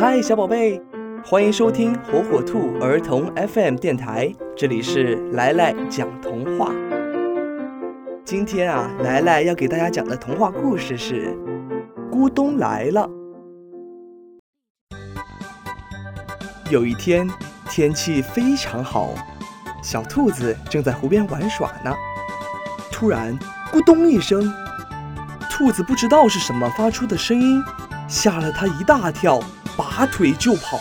嗨，小宝贝，欢迎收听火火兔儿童 FM 电台，这里是来来讲童话。今天啊，来来要给大家讲的童话故事是《咕咚来了》。有一天，天气非常好，小兔子正在湖边玩耍呢。突然，咕咚一声，兔子不知道是什么发出的声音，吓了它一大跳，拔腿就跑。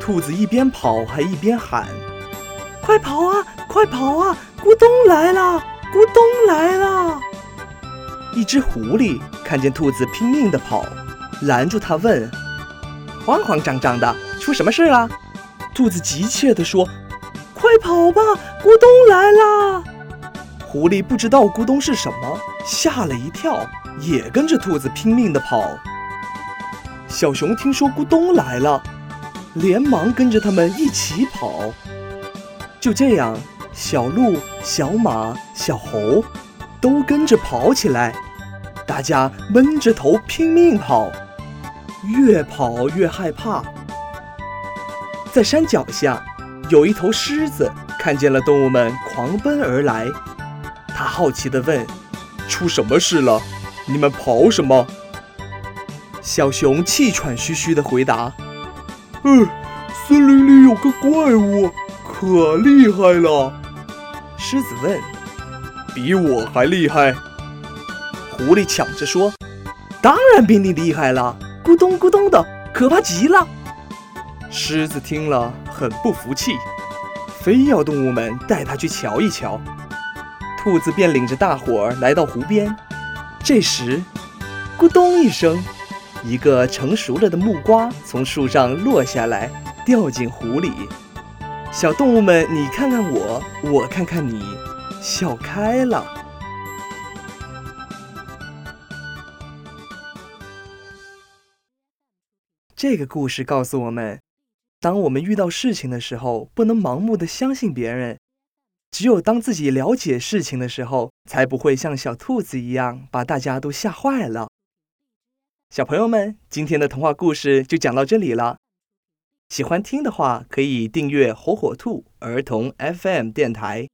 兔子一边跑还一边喊：“快跑啊，快跑啊！咕咚来了，咕咚来了！”一只狐狸看见兔子拼命地跑，拦住它问：“慌慌张张的，出什么事了？”兔子急切地说：“快跑吧，咕咚来了！”狐狸不知道咕咚是什么，吓了一跳，也跟着兔子拼命地跑。小熊听说咕咚来了，连忙跟着他们一起跑。就这样，小鹿、小马、小猴都跟着跑起来，大家闷着头拼命跑，越跑越害怕。在山脚下，有一头狮子看见了动物们狂奔而来。他好奇地问：“出什么事了？你们跑什么？”小熊气喘吁吁地回答：“嗯，森林里有个怪物，可厉害了。”狮子问：“比我还厉害？”狐狸抢着说：“当然比你厉害了，咕咚咕咚的，可怕极了。”狮子听了很不服气，非要动物们带他去瞧一瞧。兔子便领着大伙儿来到湖边。这时，咕咚一声，一个成熟了的木瓜从树上落下来，掉进湖里。小动物们，你看看我，我看看你，笑开了。这个故事告诉我们，当我们遇到事情的时候，不能盲目的相信别人。只有当自己了解事情的时候，才不会像小兔子一样把大家都吓坏了。小朋友们，今天的童话故事就讲到这里了。喜欢听的话，可以订阅火火兔儿童 FM 电台。